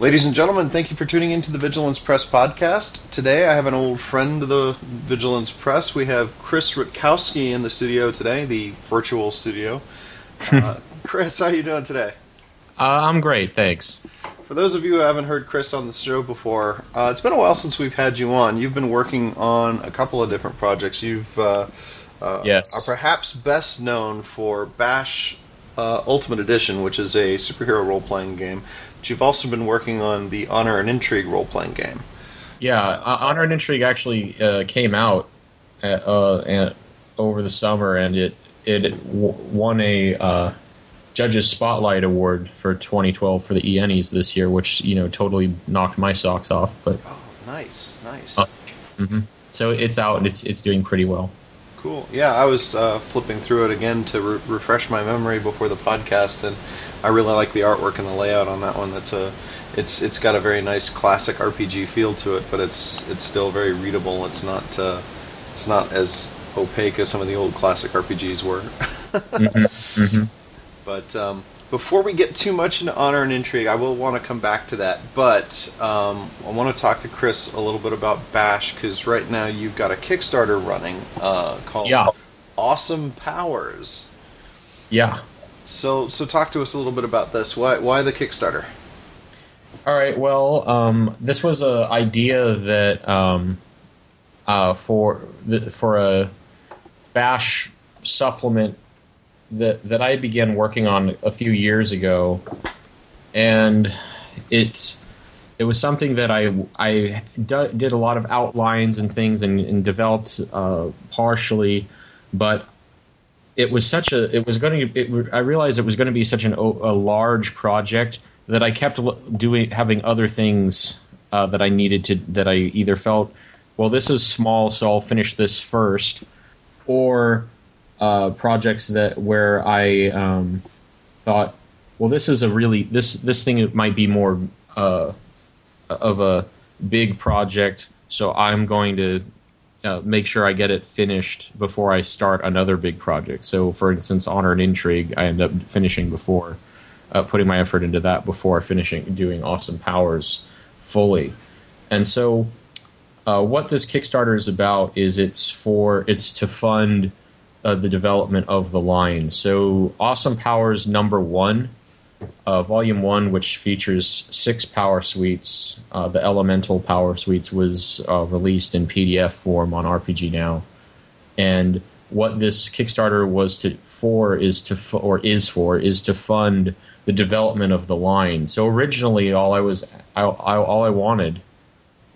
Ladies and gentlemen, thank you for tuning into the Vigilance Press podcast. Today I have an old friend of the Vigilance Press. We have Chris Rutkowsky in the studio today, the virtual studio. Uh, Chris, how are you doing today? Uh, I'm great, thanks. For those of you who haven't heard Chris on the show before, uh, it's been a while since we've had you on. You've been working on a couple of different projects. You've uh, uh, Yes. are perhaps best known for Bash uh, Ultimate Edition, which is a superhero role-playing game. But you've also been working on the Honor and Intrigue role-playing game. Yeah, uh, Honor and Intrigue actually uh, came out at, uh, at, over the summer, and it it w- won a uh, Judges Spotlight Award for 2012 for the ENnies this year, which you know totally knocked my socks off. But Oh, nice, nice. Uh, mhm. so it's out and it's it's doing pretty well. Cool. Yeah, I was uh, flipping through it again to re- refresh my memory before the podcast, and I really like the artwork and the layout on that one. That's a, it's it's got a very nice classic RPG feel to it, but it's it's still very readable. It's not uh, it's not as opaque as some of the old classic RPGs were. Mhm, mhm. But um, before we get too much into honor and intrigue, I will want to come back to that. But um, I want to talk to Chris a little bit about Bash because right now you've got a Kickstarter running uh, called Yeah. Awesome Powers. Yeah. So so talk to us a little bit about this. Why why the Kickstarter? All right. Well, um, this was a idea that um, uh, for the, for a Bash supplement that that I began working on a few years ago, and it's it was something that I I did a lot of outlines and things and, and developed uh, partially, but it was such a it was going to it, I realized it was going to be such an, a large project that I kept doing having other things uh, that I needed to that I either felt well this is small so I'll finish this first or uh, projects that where I um, thought well this is a really this this thing might be more uh, of a big project so I'm going to uh, make sure I get it finished before I start another big project. So, for instance, Honor and Intrigue, I end up finishing before, uh, putting my effort into that before finishing doing Awesome Powers fully. And so, uh, what this Kickstarter is about is it's for it's to fund uh, the development of the line. So, Awesome Powers number one uh, Volume One, which features six power suites. Uh, the Elemental power suites was uh, released in PDF form on RPG Now, and what this Kickstarter was to for is to f- or is for is to fund the development of the line. So originally, all I was I, I, all I wanted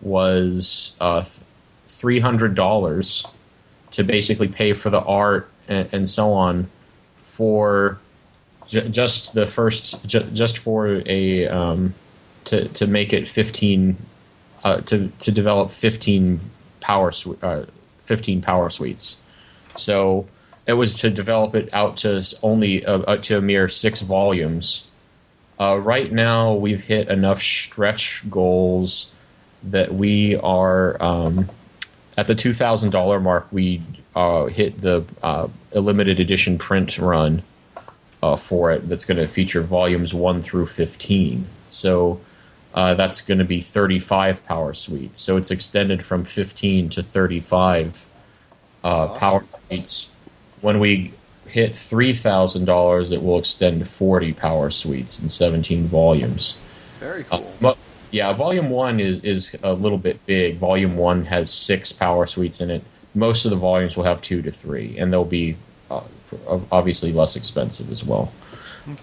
was uh, three hundred dollars to basically pay for the art and, and so on for J- just the first, ju- just for a um, to to make it fifteen, uh, to to develop fifteen power sui- uh, fifteen power suites. So it was to develop it out to only uh, uh, to a mere six volumes. Uh, right now, we've hit enough stretch goals that we are um, at the two thousand dollar mark. We uh, hit the uh, limited edition print run uh, for it that's going to feature volumes 1 through 15. So uh, that's going to be 35 power suites. So it's extended from 15 to 35 uh, power suites. When we hit $3,000, it will extend to 40 power suites and 17 volumes. Very Uh, cool. but yeah, volume one is, is a little bit big. Volume one has six power suites in it. Most of the volumes will have two to three, and they'll be obviously less expensive as well.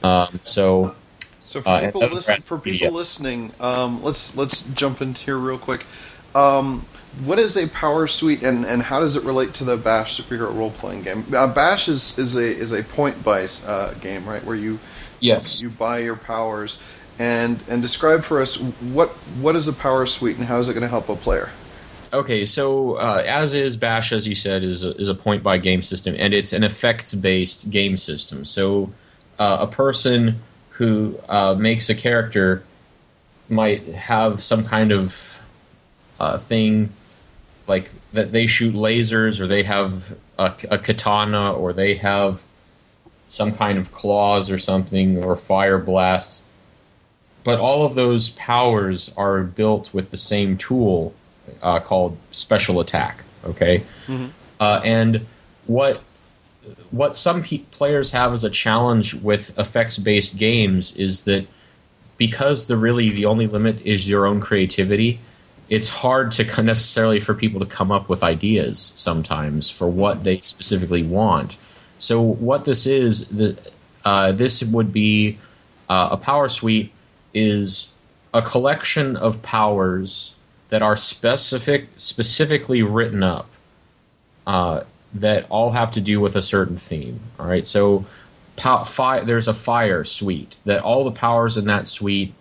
Um, so So for uh, people, listen, for people yeah. listening, um, let's let's jump into here real quick. Um, what is a power suite, and, and how does it relate to the Bash superhero role playing game? Uh, Bash is, is a is a point buy uh, game, right? Where you yes, you buy your powers, and and describe for us what what is a power suite and how is it going to help a player? Okay, so uh, as is Bash, as you said, is a, is a point buy game system, and it's an effects based game system. So uh, a person who uh, makes a character might have some kind of uh, thing like that they shoot lasers, or they have a, a katana, or they have some kind of claws or something, or fire blasts. but all of those powers are built with the same tool uh, called special attack. Okay, uh, and what what some pe- players have as a challenge with effects based games is that because the really the only limit is your own creativity it's hard to necessarily for people to come up with ideas sometimes for what they specifically want so what this is the uh, this would be uh, a power suite is a collection of powers that are specific specifically written up uh, that all have to do with a certain theme. All right, so pow- fi- there's a fire suite that all the powers in that suite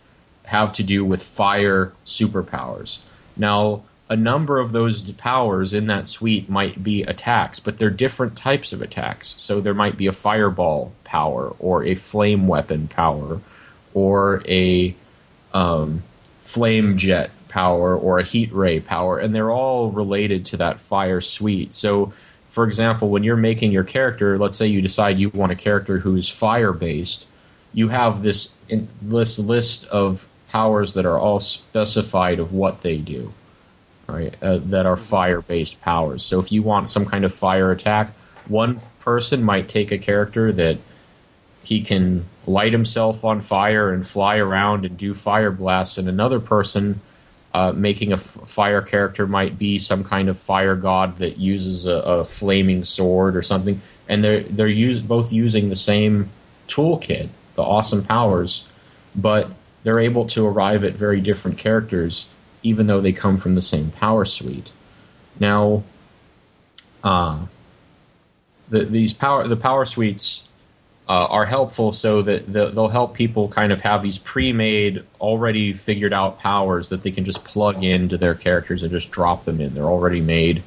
have to do with fire superpowers. Now, a number of those powers in that suite might be attacks, but they're different types of attacks. So there might be a fireball power, or a flame weapon power, or a um, flame jet power or a heat ray power, and they're all related to that fire suite. So, for example, when you're making your character, let's say you decide you want a character who's fire based, you have this in, this list of powers that are all specified of what they do, right? Uh, that are fire based powers. So, if you want some kind of fire attack, one person might take a character that he can light himself on fire and fly around and do fire blasts, and another person uh, making a f- fire character might be some kind of fire god that uses a, a flaming sword or something, and they're they're use, both using the same toolkit, the awesome powers, but they're able to arrive at very different characters, even though they come from the same power suite. Now, uh, the, these power the power suites uh, are helpful so that the, they'll help people kind of have these pre-made, already figured out powers that they can just plug into their characters and just drop them in. They're already made.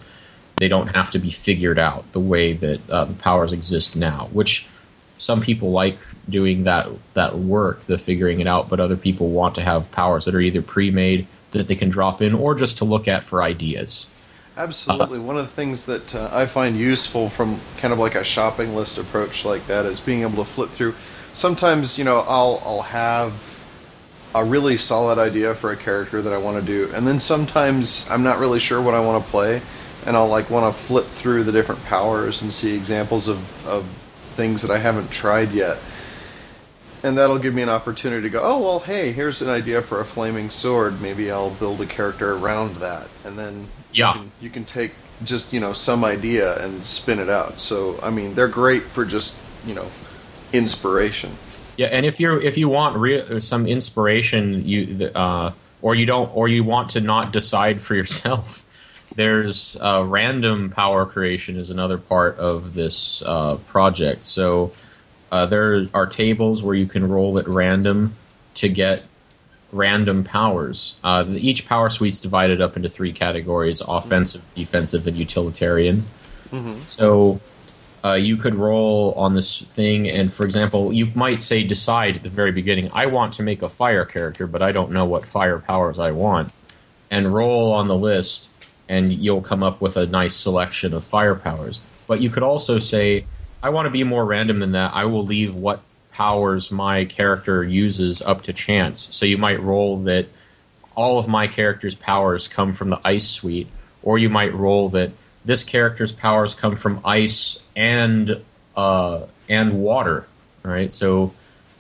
They don't have to be figured out the way that uh, the powers exist now, which some people like doing that that work, the figuring it out, but other people want to have powers that are either pre-made that they can drop in or just to look at for ideas. Absolutely. One of the things that uh, I find useful from kind of like a shopping list approach like that is being able to flip through. Sometimes, you know, I'll I'll have a really solid idea for a character that I want to do, and then sometimes I'm not really sure what I want to play, and I'll like want to flip through the different powers and see examples of of things that I haven't tried yet. And that'll give me an opportunity to go, oh, well, hey, here's an idea for a flaming sword. Maybe I'll build a character around that. And then Yeah. you, can, you can take just, you know, some idea and spin it out. So, I mean, they're great for just, you know, inspiration. Yeah, and if you're if you want re- some inspiration, you uh, or you don't or you want to not decide for yourself, there's uh, random power creation is another part of this uh, project. So uh, there are tables where you can roll at random to get random powers. Uh, each power suite's divided up into three categories: offensive, defensive, and utilitarian. So uh, you could roll on this thing, and for example, you might say decide at the very beginning, I want to make a fire character, but I don't know what fire powers I want, and roll on the list, and you'll come up with a nice selection of fire powers. But you could also say, I want to be more random than that. I will leave what powers my character uses up to chance. So you might roll that all of my character's powers come from the ice suite, or you might roll that this character's powers come from ice and uh, and water. Right. So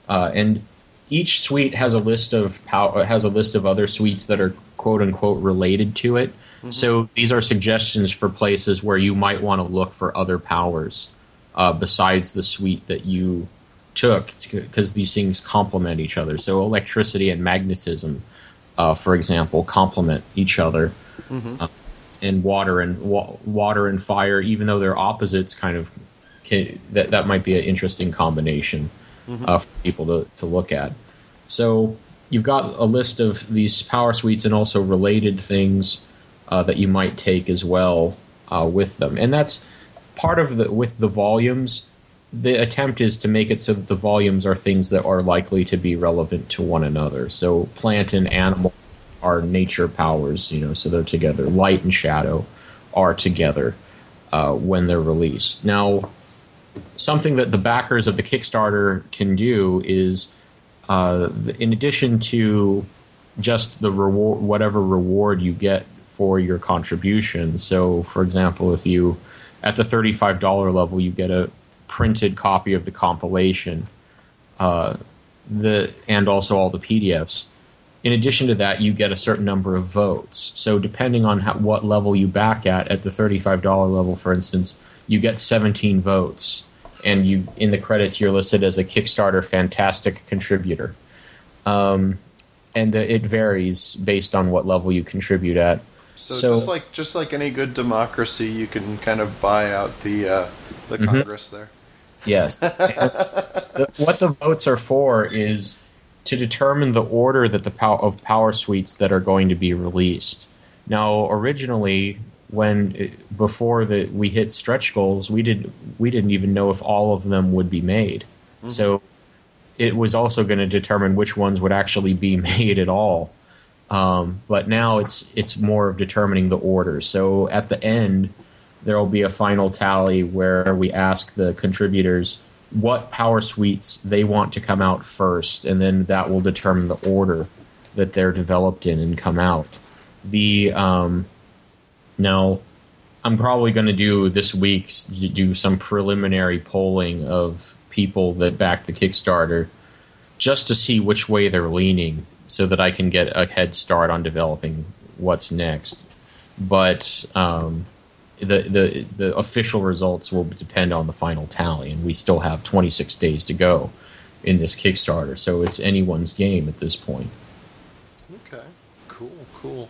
uh, and each suite has a list of pow- has a list of other suites that are quote unquote related to it. So these are suggestions for places where you might want to look for other powers uh, besides the suite that you took because these things complement each other. So electricity and magnetism, uh, for example, complement each other. Uh, and water and wa- water and fire, even though they're opposites, kind of can, that that might be an interesting combination uh, for people to, to look at. So you've got a list of these power suites and also related things uh, that you might take as well uh, with them, and that's part of the with the volumes. The attempt is to make it so that the volumes are things that are likely to be relevant to one another. So plant and animal are nature powers, you know, so they're together. Light and shadow are together uh, when they're released. Now, something that the backers of the Kickstarter can do is uh, in addition to just the reward, whatever reward you get for your contribution. So, for example, if you at the thirty-five dollar level, you get a printed copy of the compilation, uh, the and also all the PDFs. In addition to that, you get a certain number of votes. So, depending on how, what level you back at, at the thirty-five dollar level, for instance, you get seventeen votes, and you in the credits you're listed as a Kickstarter fantastic contributor. Um, and it varies based on what level you contribute at. So, so, just like just like any good democracy, you can kind of buy out the uh, the mm-hmm. Congress there. Yes. the, what the votes are for is to determine the order that the pow- of power suites that are going to be released. Now, originally, when before the we hit stretch goals, we did we didn't even know if all of them would be made. Mm-hmm. So it was also going to determine which ones would actually be made at all. Um, but now it's it's more of determining the order. So at the end, there will be a final tally where we ask the contributors what power suites they want to come out first, and then that will determine the order that they're developed in and come out. The um, now, I'm probably going to do this week do some preliminary polling of people that back the Kickstarter just to see which way they're leaning so that I can get a head start on developing what's next. But um, the, the the official results will depend on the final tally, and we still have 26 days to go in this Kickstarter, so it's anyone's game at this point. Okay, cool, cool.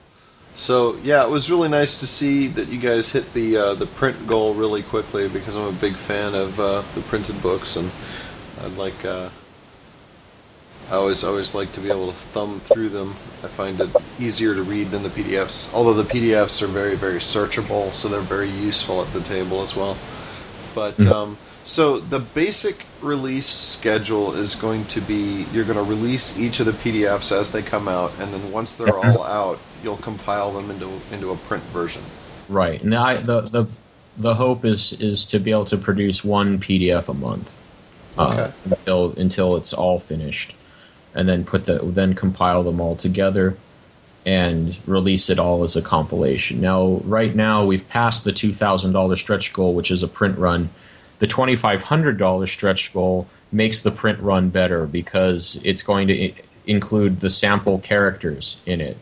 So yeah, it was really nice to see that you guys hit the uh, the print goal really quickly because I'm a big fan of uh, the printed books, and I'd like uh, I always always like to be able to thumb through them. I find it easier to read than the PDFs. Although the PDFs are very very searchable, so they're very useful at the table as well. But mm-hmm. um, so the basic release schedule is going to be you're going to release each of the PDFs as they come out, and then once they're all out, you'll compile them into into a print version. Right, and I, the the the hope is is to be able to produce one PDF a month uh, okay. until until it's all finished, and then put the then compile them all together and release it all as a compilation. Now, right now we've passed the two thousand dollar stretch goal, which is a print run the $2,500 stretch goal makes the print run better because it's going to I- include the sample characters in it.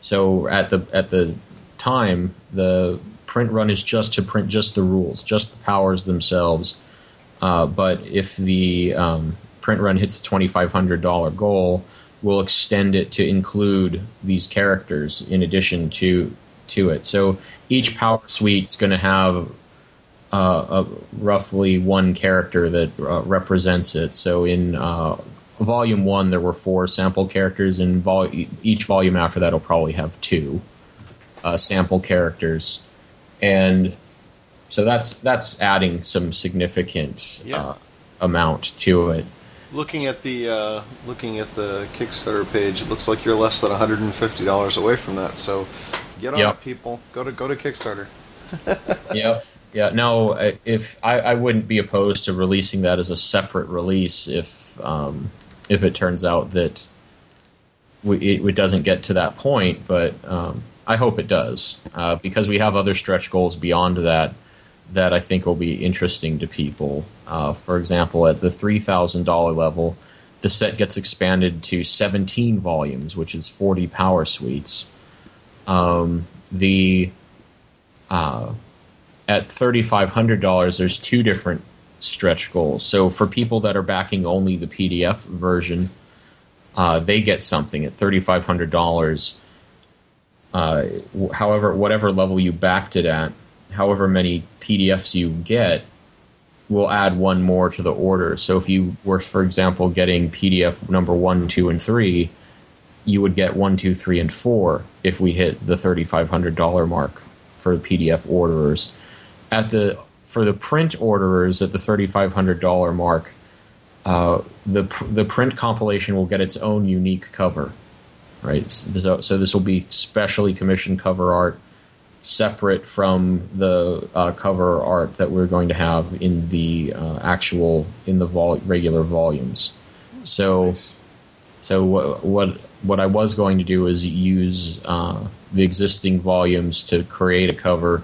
So at the at the time, the print run is just to print just the rules, just the powers themselves. Uh, but if the um, print run hits the $2,500 goal, we'll extend it to include these characters in addition to to it. So each power suite is going to have uh, roughly one character that uh, represents it. So in uh, volume one, there were four sample characters, and vol- each volume after that will probably have two uh, sample characters, and so that's that's adding some significant yeah. Uh, amount to it. Looking at the uh, looking at the Kickstarter page, it looks like you're less than 150 dollars away from that. So get on yep. it, people. Go to go to Kickstarter. yep. Yeah, no. If I, I wouldn't be opposed to releasing that as a separate release if um, if it turns out that we, it, it, doesn't get to that point, but um, I hope it does uh, because we have other stretch goals beyond that that I think will be interesting to people. Uh, for example, at the three thousand dollar level, the set gets expanded to seventeen volumes, which is forty power suites. Um, the uh, at $3,500, there's two different stretch goals. So for people that are backing only the PDF version, uh, they get something at $3,500. Uh, however, whatever level you backed it at, however many PDFs you get, will add one more to the order. So if you were, for example, getting PDF number one, two, and three, you would get one, two, three, and four if we hit the $3,500 mark for the PDF orderers at the for the print orderers at the thirty five hundred dollar mark, uh, the the print compilation will get its own unique cover, right? So, so this will be specially commissioned cover art, separate from the uh, cover art that we're going to have in the uh, actual in the vol- regular volumes. So So what what what I was going to do is use uh, the existing volumes to create a cover,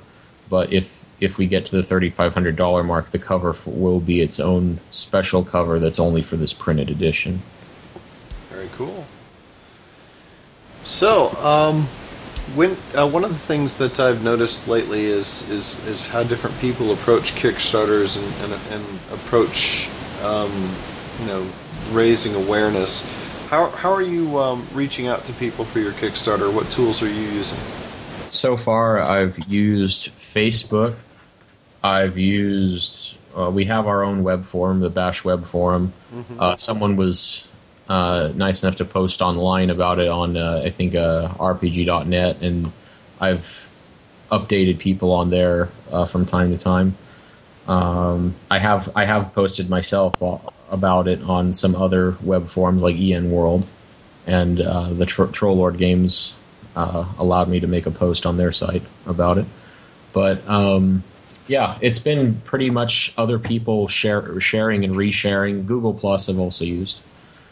but if if we get to the thirty five hundred dollar mark, the cover f- will be its own special cover that's only for this printed edition. Very cool. So, um, when uh, one of the things that I've noticed lately is is, is how different people approach Kickstarters and and, and approach um, you know raising awareness. How how are you um, reaching out to people for your Kickstarter? What tools are you using? So far, I've used Facebook. I've used. Uh, we have our own web forum, the Bash web forum. Uh, someone was uh, nice enough to post online about it on, uh, I think, uh, RPG.net, and I've updated people on there uh, from time to time. Um, I have I have posted myself about it on some other web forums like EN World, and uh, the Tro- Troll Lord Games uh, allowed me to make a post on their site about it. But um, yeah, it's been pretty much other people share, sharing and resharing. Google Plus I've also used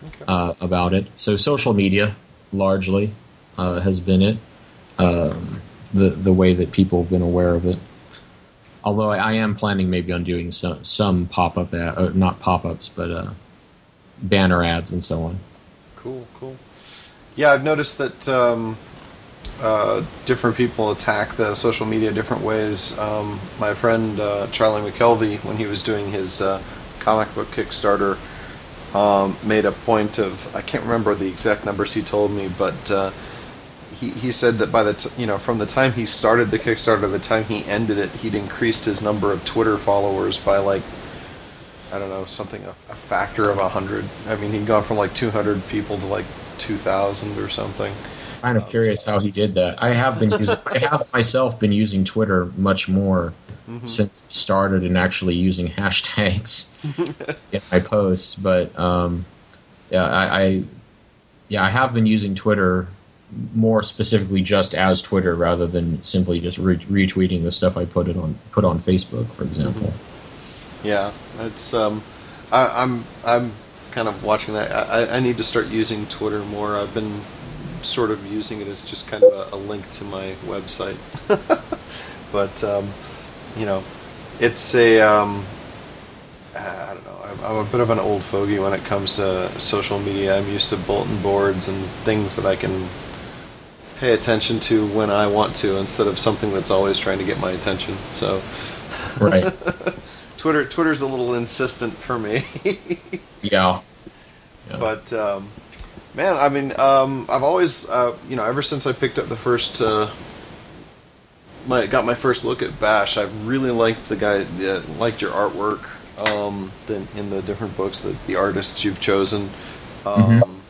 Okay. uh, about it. So social media largely uh, has been it. Um, the the way that people have been aware of it. Although I, I am planning maybe on doing some some pop up ad, uh, not pop ups, but uh, banner ads and so on. Cool, cool. Yeah, I've noticed that um, uh, different people attack the social media different ways. Um, my friend uh, Charlie McKelvey, when he was doing his uh, comic book Kickstarter, um, made a point of I can't remember the exact numbers he told me, but uh, he he said that by the t- you know from the time he started the Kickstarter to the time he ended it, he'd increased his number of Twitter followers by like I don't know, something a, a factor of a hundred. I mean, he'd gone from like 200 people to like 2,000 or something. Kind of curious how he did that. I have been using, I have myself been using Twitter much more since it started and actually using hashtags in my posts. But um, yeah, I, I yeah I have been using Twitter more specifically just as Twitter rather than simply just re- retweeting the stuff I put it on put on Facebook, for example. Yeah, it's um, I, I'm I'm kind of watching that. I, I need to start using Twitter more. I've been sort of using it as just kind of a, a link to my website, but um, you know, it's a um, I don't know. I'm, I'm a bit of an old fogey when it comes to social media. I'm used to bulletin boards and things that I can pay attention to when I want to, instead of something that's always trying to get my attention. So. Right. Twitter Twitter's a little insistent for me. Yeah. Yeah. but um, man, I mean, um, I've always, uh, you know, ever since I picked up the first, uh, my got my first look at Bash, I've really liked the guy, uh, liked your artwork, um, the, in the different books, the the artists you've chosen, um,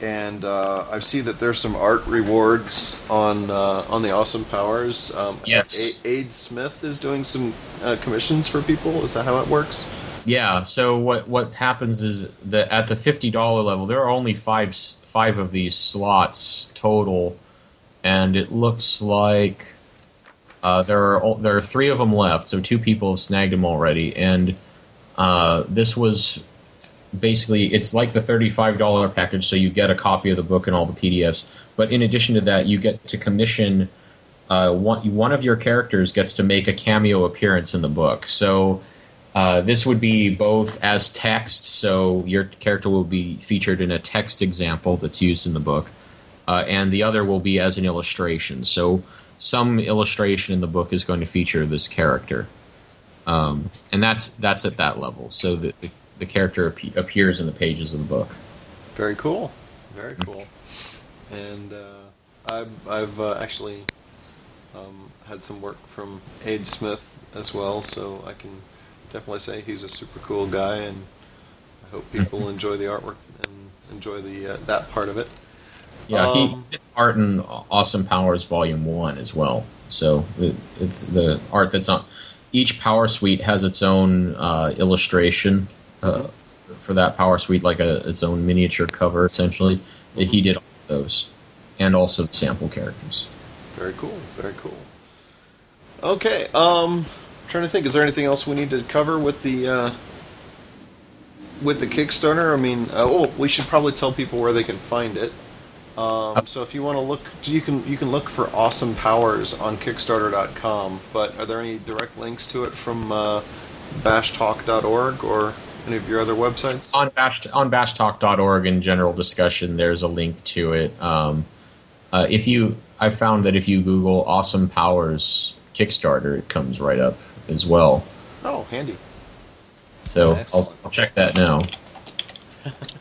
and uh, I see that there's some art rewards on uh, on the Awesome Powers. Um, Yes. A- Ade Smith is doing some uh, commissions for people. Is that how it works? Yeah. So what what happens is that at the fifty dollar level, there are only five five of these slots total, and it looks like uh, there are there are three of them left. So two people have snagged them already, and uh, this was basically it's like the thirty five dollar package. So you get a copy of the book and all the PDFs, but in addition to that, you get to commission. Uh, one one of your characters gets to make a cameo appearance in the book. So. Uh, this would be both as text, so your character will be featured in a text example that's used in the book, uh, and the other will be as an illustration. So some illustration in the book is going to feature this character, um, and that's that's at that level. So the the, the character appe- appears in the pages of the book. Very cool. Very cool. And uh, I've, I've uh, actually um, had some work from Ade Smith as well, so I can definitely say he's a super cool guy, and I hope people enjoy the artwork and enjoy the uh, that part of it. Yeah, he Um, did art in Awesome Powers Volume One as well. So the the art that's on each Power Suite has its own uh, illustration uh, for that Power Suite, like a its own miniature cover essentially. He did all of those, and also the sample characters. Very cool. Very cool. Okay. Um, trying to think. Is there anything else we need to cover with the uh, with the Kickstarter, I mean, uh, oh, we should probably tell people where they can find it. Um, so if you want to look, you can you can look for Awesome Powers on Kickstarter.com. But are there any direct links to it from uh, BashTalk.org or any of your other websites? On bash on BashTalk.org in general discussion, there's a link to it. Um, uh, if you, I found that if you Google Awesome Powers Kickstarter, it comes right up as well. Oh, handy. So I'll, I'll check that now.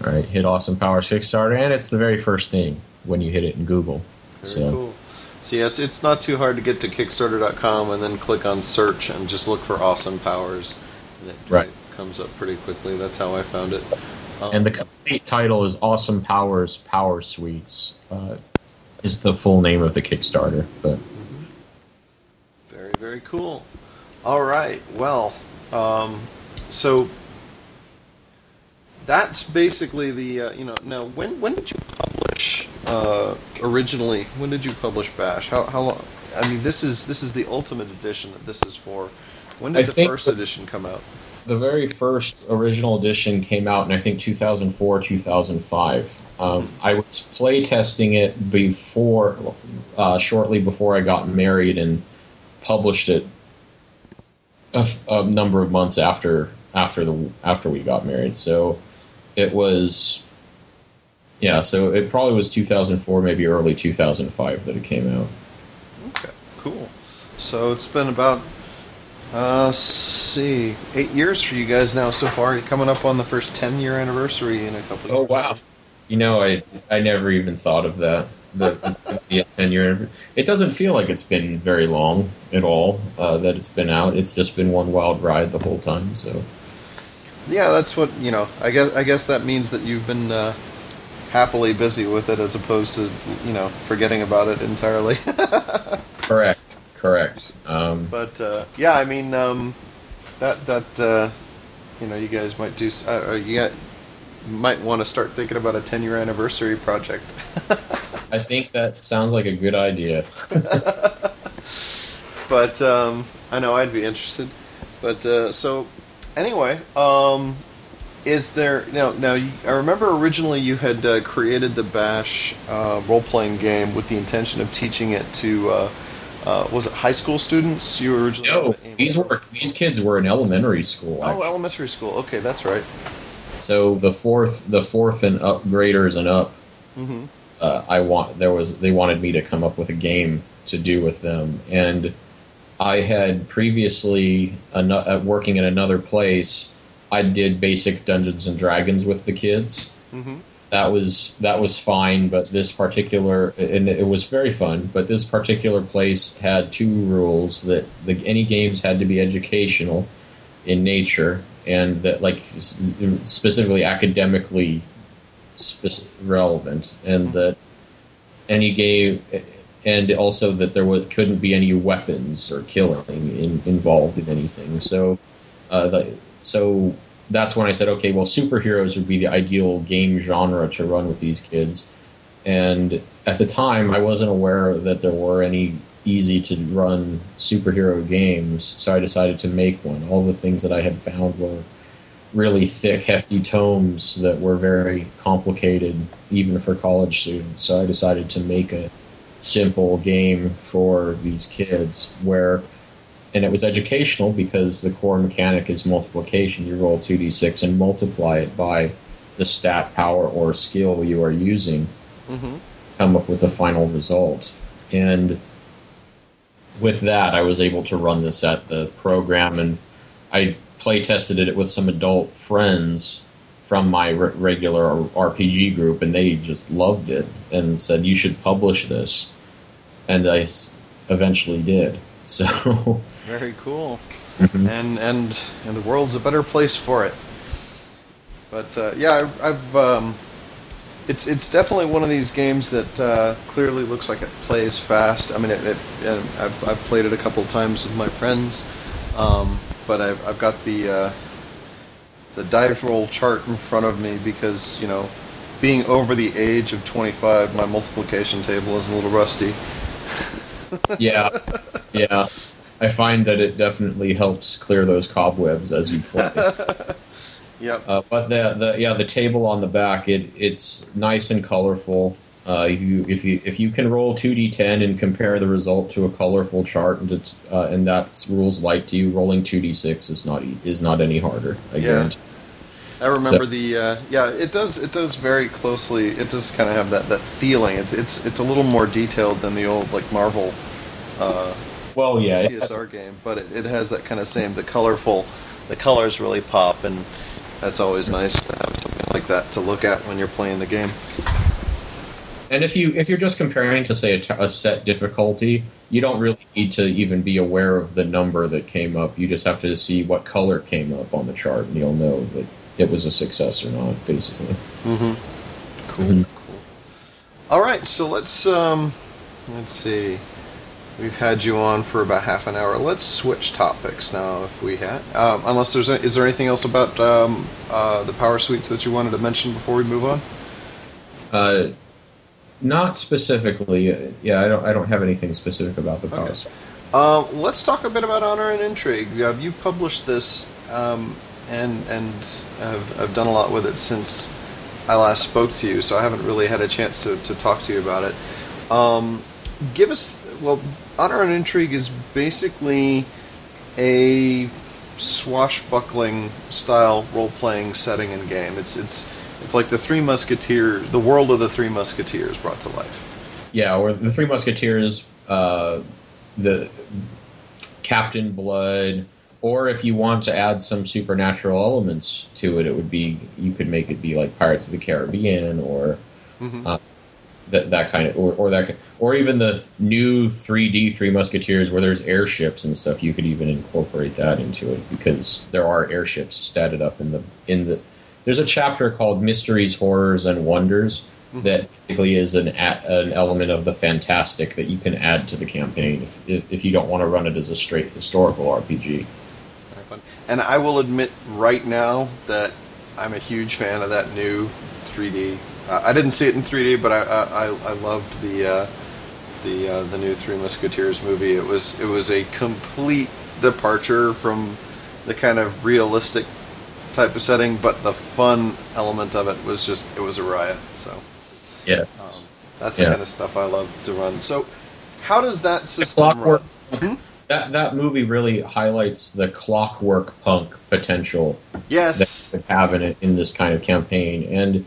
right, hit Awesome Powers Kickstarter, and it's the very first thing when you hit it in Google. Very so cool. So yes, it's not too hard to get to Kickstarter.com and then click on search and just look for Awesome Powers, and it, Right. comes up pretty quickly. That's how I found it. Um, and the complete title is Awesome Powers Power Suites. Uh, is the full name of the Kickstarter, but Very, very cool. All right. Well, um, so that's basically the uh, you know now when when did you publish uh, originally? When did you publish Bash? How how long? I mean, this is this is the ultimate edition that this is for. When did I the first edition come out? the very first original edition came out in I think 2004 2005. Um, I was playtesting it before, uh, shortly before I got married, and published it a, f- a number of months after after the after we got married. So it was, yeah. So it probably was 2004, maybe early 2005 that it came out. Okay, cool. So it's been about uh, see, eight years for you guys now so far. You're coming up on the first ten year anniversary in a couple. of Oh years. wow! You know, I I never even thought of that. The, the ten year. It doesn't feel like it's been very long at all. Uh, that it's been out. It's just been one wild ride the whole time. So Yeah, that's what you know. I guess I guess that means that you've been uh, happily busy with it as opposed to you know forgetting about it entirely. correct, correct. Um, but uh, yeah, I mean um, that that uh, you know you guys might do. Uh, you got, might want to start thinking about a ten year anniversary project. I think that sounds like a good idea. but um, I know I'd be interested. But uh, so anyway, um, is there now? Now you, I remember originally you had uh, created the Bash uh, role playing game with the intention of teaching it to. Uh, uh, was it high school students? You were originally No, these were these kids were in elementary school. oh Actually. elementary school. Okay, that's right. So the fourth, the fourth and up graders and up Mm-hmm. uh, I want there was they wanted me to come up with a game to do with them, and I had previously ano- uh, working in another place. I did basic Dungeons and Dragons with the kids. hmm That was that was fine, but this particular and it was very fun. But this particular place had two rules that the, any games had to be educational in nature, and that like specifically academically relevant, and that any game, and also that there was, couldn't be any weapons or killing in, involved in anything. So, uh, the, so that's when I said, okay, well, superheroes would be the ideal game genre to run with these kids. And at the time, I wasn't aware that there were any easy to run superhero games, so I decided to make one. All the things that I had found were really thick, hefty tomes that were very complicated, even for college students. So I decided to make a simple game for these kids where and it was educational because the core mechanic is multiplication. You roll 2d6 and multiply it by the stat, power, or skill you are using, hmm come up with the final result. And with that, I was able to run this at the program, and I play tested it with some adult friends from my re- regular RPG group, and they just loved it and said, You should publish this. And I s- eventually did. So. Very cool. Mhm. and and and the world's a better place for it. But uh, yeah, I've, I've um, it's it's definitely one of these games that uh, clearly looks like it plays fast. I mean, it, it I've I've played it a couple times with my friends, um, but I've I've got the uh, the dice roll chart in front of me because you know, being over the age of 25, my multiplication table is a little rusty. yeah, yeah. I find that it definitely helps clear those cobwebs as you play. Yep. Uh, but the the yeah the table on the back it it's nice and colorful. Uh, if you if you if you can roll two d10 and compare the result to a colorful chart and it's, uh, and that rules light to you, rolling two d6 is not is not any harder. I Yeah. guarantee. I remember So- the uh, yeah. It does it does very closely. It does kind of have that, that feeling. It's it's it's a little more detailed than the old like Marvel uh, Well, yeah, has- TSR game, but it, it has that kind of same the colorful. The colors really pop, and that's always nice to have something like that to look at when you're playing the game. And if you if you're just comparing to say a, t- a set difficulty, you don't really need to even be aware of the number that came up. You just have to see what color came up on the chart, and you'll know that it was a success or not. Basically, Mm-hmm. Cool. Mhm. Cool. All right, so let's um, let's see. We've had you on for about half an hour. Let's switch topics now, if we had. Um, unless there's, a, is there anything else about um, uh, the power suites that you wanted to mention before we move on? uh, not specifically. Yeah, I don't I don't have anything specific about the power. Okay. Uh, let's talk a bit about honor and intrigue. Uh, you published this um, and and have, have done a lot with it since I last spoke to you, so I haven't really had a chance to, to talk to you about it. Um, give us well, honor and intrigue is basically a swashbuckling style role playing setting and game. It's it's it's like the Three Musketeers, the world of the Three Musketeers brought to life. Yeah, or the Three Musketeers, uh, the Captain Blood, or if you want to add some supernatural elements to it, it would be you could make it be like Pirates of the Caribbean or Mhm. uh, that that kind of or, or that or even the new 3D Three Musketeers where there's airships and stuff. You could even incorporate that into it because there are airships statted up in the in the. There's a chapter called Mysteries, Horrors, and Wonders that basically is an an element of the fantastic that you can add to the campaign if, if, if you don't want to run it as a straight historical RPG. And I will admit right now that I'm a huge fan of that new 3D. Uh, I didn't see it in 3D, but I I, I- I loved the uh, the uh, the new Three Musketeers movie. It was it was a complete departure from the kind of realistic type of setting, but the fun element of it was just it was a riot. So Yeah. um, that's the Yeah. kind of stuff I love to run. So how does that system Clockwork. run? That that movie really highlights the clockwork punk potential Yes. that have in it in this kind of campaign. And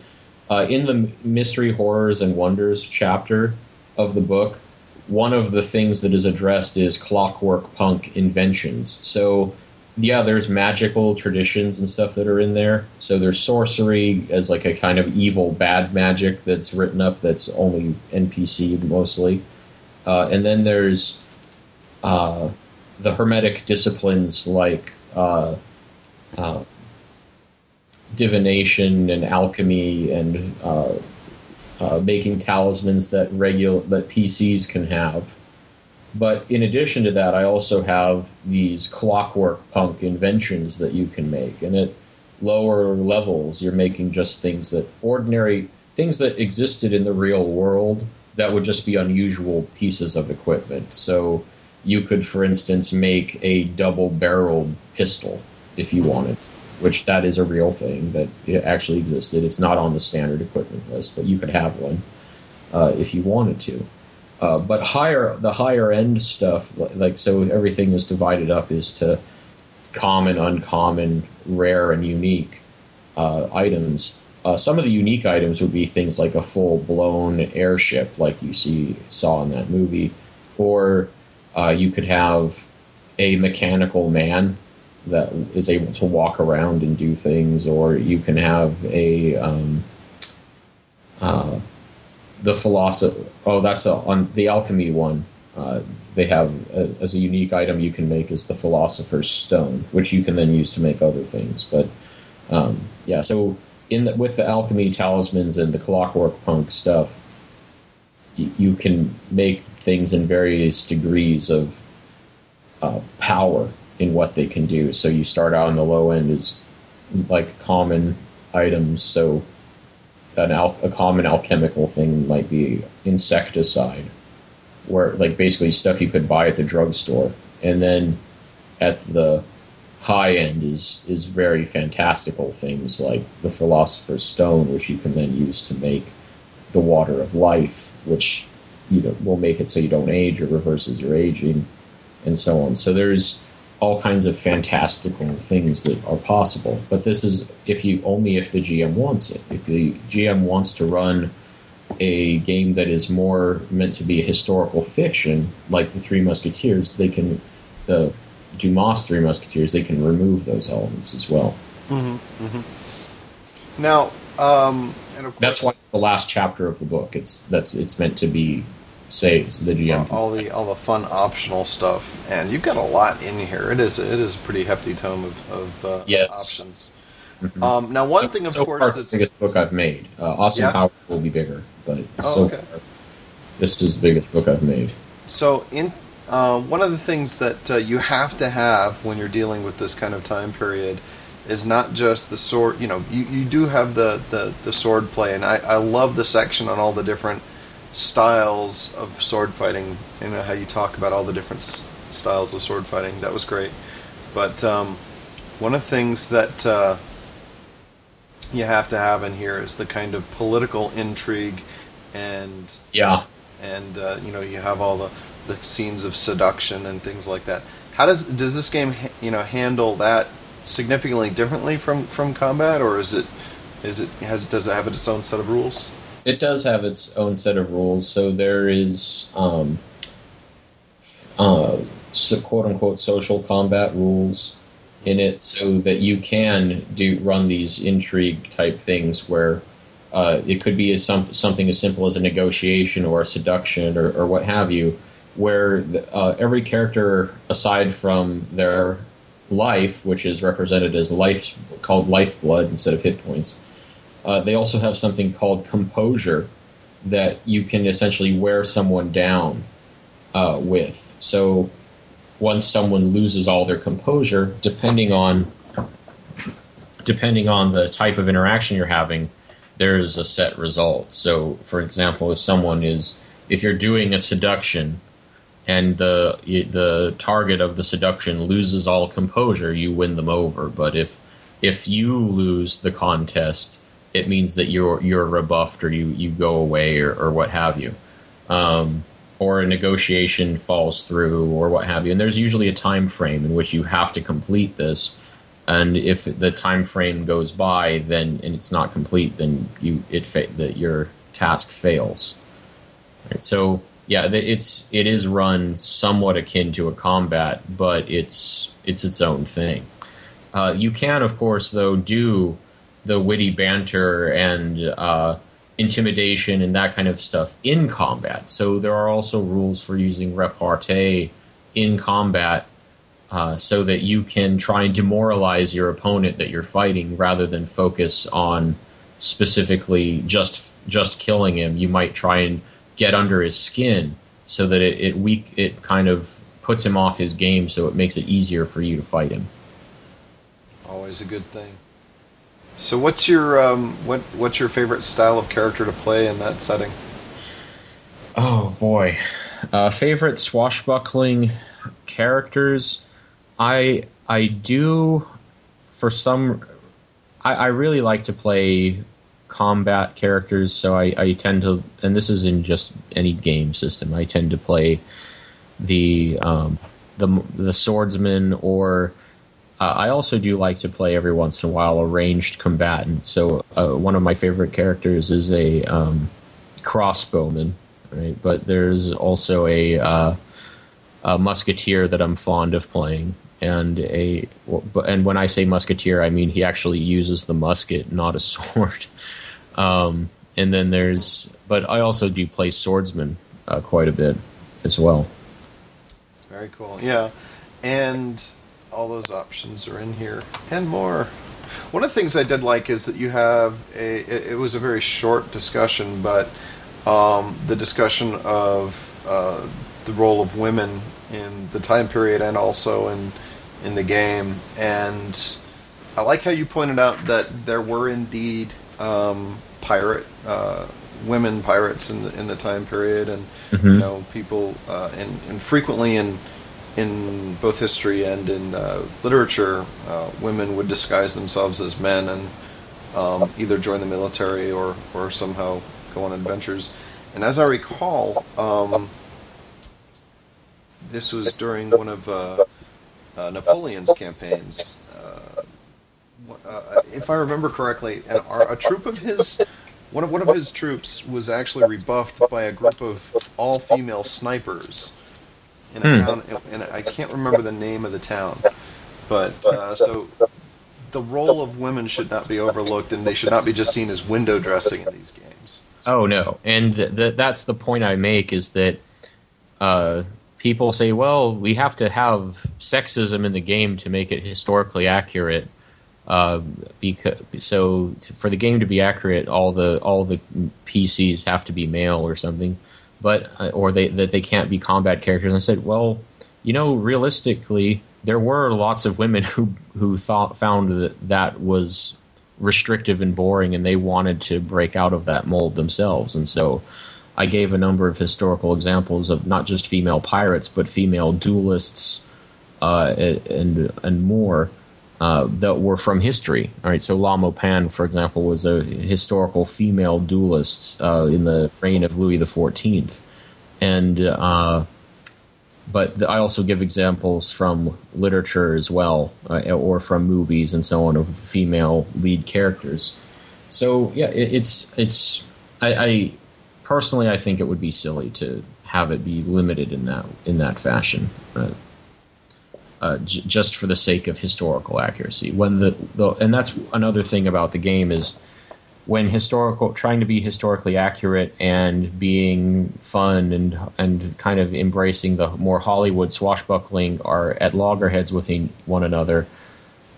uh, in the mystery horrors and wonders chapter of the book, one of the things that is addressed is clockwork punk inventions. So yeah, there's magical traditions and stuff that are in there. So there's sorcery as like a kind of evil bad magic that's written up that's only NPC mostly. Uh, and then there's uh, the hermetic disciplines like uh, uh, divination and alchemy and uh, uh, making talismans that regular that PCs can have. But in addition to that, I also have these clockwork punk inventions that you can make, and at lower levels, you're making just things that ordinary things that existed in the real world that would just be unusual pieces of equipment. So you could, for instance, make a double-barreled pistol if you wanted, which that is a real thing that actually existed. It's not on the standard equipment list, but you could have one uh, if you wanted to. Uh, but higher, the higher end stuff, like so, everything is divided up is to common, uncommon, rare, and unique uh, items. Uh, some of the unique items would be things like a full blown airship, like you see saw in that movie, or uh, you could have a mechanical man that is able to walk around and do things, or you can have a um, uh, the philosophy. Oh, that's a, on the alchemy one. Uh, they have a, as a unique item you can make is the philosopher's stone, which you can then use to make other things. But um, yeah, so in the, with the alchemy talismans and the clockwork punk stuff, y- you can make things in various degrees of uh, power in what they can do. So you start out on the low end as like common items. So an al- a common alchemical thing might be insecticide, where like basically stuff you could buy at the drugstore, and then at the high end is is very fantastical things like the philosopher's stone which you can then use to make the water of life which you know will make it so you don't age or reverses your aging and so on. So there's all kinds of fantastical things that are possible but this is if you only if the gm wants it if the gm wants to run a game that is more meant to be a historical fiction like the three musketeers they can the Dumas Three Musketeers, they can remove those elements as well. Mm-hmm, mm-hmm. Now, um, and of course, that's why the last chapter of the book it's that's it's meant to be saves the GM. all the all the fun optional stuff, and you've got a lot in here. It is it is a pretty hefty tome of, of uh, yes. options. Mm-hmm. Um, now, one so, thing, of so course, far the biggest book I've made. Uh, awesome Yeah? Power will be bigger, but Oh, so okay. far, this is the biggest book I've made. So, in uh, one of the things that uh, you have to have when you're dealing with this kind of time period is not just the sword. You know, you, you do have the, the, the sword play, and I, I love the section on all the different styles of sword fighting. You know how you talk about all the different s- styles of sword fighting. That was great. But um, one of the things that uh, you have to have in here is the kind of political intrigue and Yeah. and uh, you know you have all the, the scenes of seduction and things like that. How does does this game ha- you know handle that significantly differently from, from combat, or is it is it has does it have its own set of rules? It does have its own set of rules. So there is, um, uh, so quote unquote social combat rules in it, so that you can do run these intrigue type things where uh, it could be some, something as simple as a negotiation or a seduction or, or what have you, where the, uh, every character, aside from their life, which is represented as life called lifeblood instead of hit points, uh, they also have something called composure that you can essentially wear someone down uh, with. So once someone loses all their composure, depending on depending on the type of interaction you're having, there's a set result. So, for example, if someone is if you're doing a seduction and the the target of the seduction loses all composure, you win them over. But if if you lose the contest, it means that you're you're rebuffed or you, you go away or, or what have you. Um, or a negotiation falls through or what have you. And there's usually a time frame in which you have to complete this. And if the time frame goes by, then and it's not complete, then you it fa- that your task fails. Right, so yeah, it's it is run somewhat akin to a combat, but it's it's its own thing. Uh, you can, of course, though, do the witty banter and uh, intimidation and that kind of stuff in combat. So there are also rules for using repartee in combat, uh, so that you can try and demoralize your opponent that you're fighting, rather than focus on specifically just just killing him. You might try and get under his skin so that it, it weak it kind of puts him off his game, so it makes it easier for you to fight him. Always a good thing. So, what's your um, what what's your favorite style of character to play in that setting? Oh boy, uh, favorite swashbuckling characters. I I do for some. I, I really like to play combat characters, so I, I tend to, and this is in just any game system. I tend to play the um, the the swordsman, or uh, I also do like to play every once in a while a ranged combatant. So uh, one of my favorite characters is a um, crossbowman, right? But there's also a, uh, a musketeer that I'm fond of playing, and a and when I say musketeer, I mean he actually uses the musket, not a sword. Um, and then there's, but I also do play swordsman uh, quite a bit as well. Very cool. Yeah, and all those options are in here and more. One of the things I did like is that you have a. It, it was a very short discussion, but um, the discussion of uh, the role of women in the time period and also in in the game. And I like how you pointed out that there were indeed um, pirate uh, women pirates in the in the time period, and Mhm. you know people uh, and and frequently in in both history and in uh, literature, uh, women would disguise themselves as men and um, either join the military or, or somehow go on adventures. And as I recall, um, this was during one of uh, uh, Napoleon's campaigns. Uh, uh, if I remember correctly, an, a troop of his, one of one of his troops was actually rebuffed by a group of all-female snipers in a hmm. town, and I can't remember the name of the town, but uh, so the role of women should not be overlooked, and they should not be just seen as window dressing in these games. Oh no, and th- th- that's the point I make is that uh, people say, well, we have to have sexism in the game to make it historically accurate. Uh, because so for the game to be accurate, all the all the PCs have to be male or something, but uh, or they that they can't be combat characters. And I said, well, you know, realistically, there were lots of women who who thought found that that was restrictive and boring, and they wanted to break out of that mold themselves. And so, I gave a number of historical examples of not just female pirates, but female duelists uh, and and more. Uh, that were from history. All right, so La Maupin, for example, was a historical female duelist uh, in the reign of Louis XIV, and uh, but I also give examples from literature as well, uh, or from movies and so on of female lead characters. So yeah, it, it's it's I, I, personally I think it would be silly to have it be limited in that in that fashion, uh, uh, j- just for the sake of historical accuracy. When the, the and that's another thing about the game is when historical trying to be historically accurate and being fun and and kind of embracing the more Hollywood swashbuckling are at loggerheads with one another.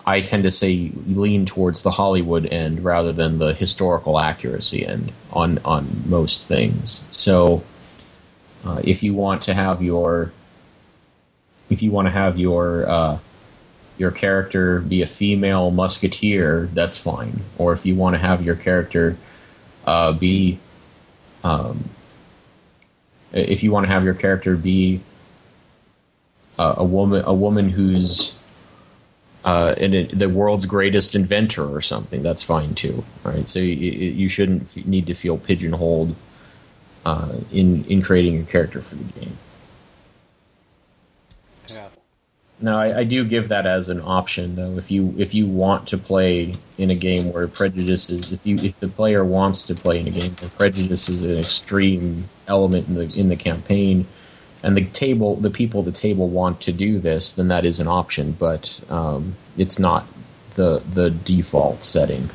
I tend to say lean towards the Hollywood end rather than the historical accuracy end on on most things. So, uh, if you want to have your if you want to have your uh, your character be a female musketeer, that's fine. Or if you want to have your character uh, be, um, if you want to have your character be uh, a woman, a woman who's uh, in the world's greatest inventor or something, that's fine too. Right? So you, you shouldn't need to feel pigeonholed uh, in in creating a character for the game. No, I, I, do give that as an option though. If you if you want to play in a game where prejudice is, if you if the player wants to play in a game where prejudice is an extreme element in the in the campaign, and the table the people at the table want to do this, then that is an option. But um, it's not the the default setting.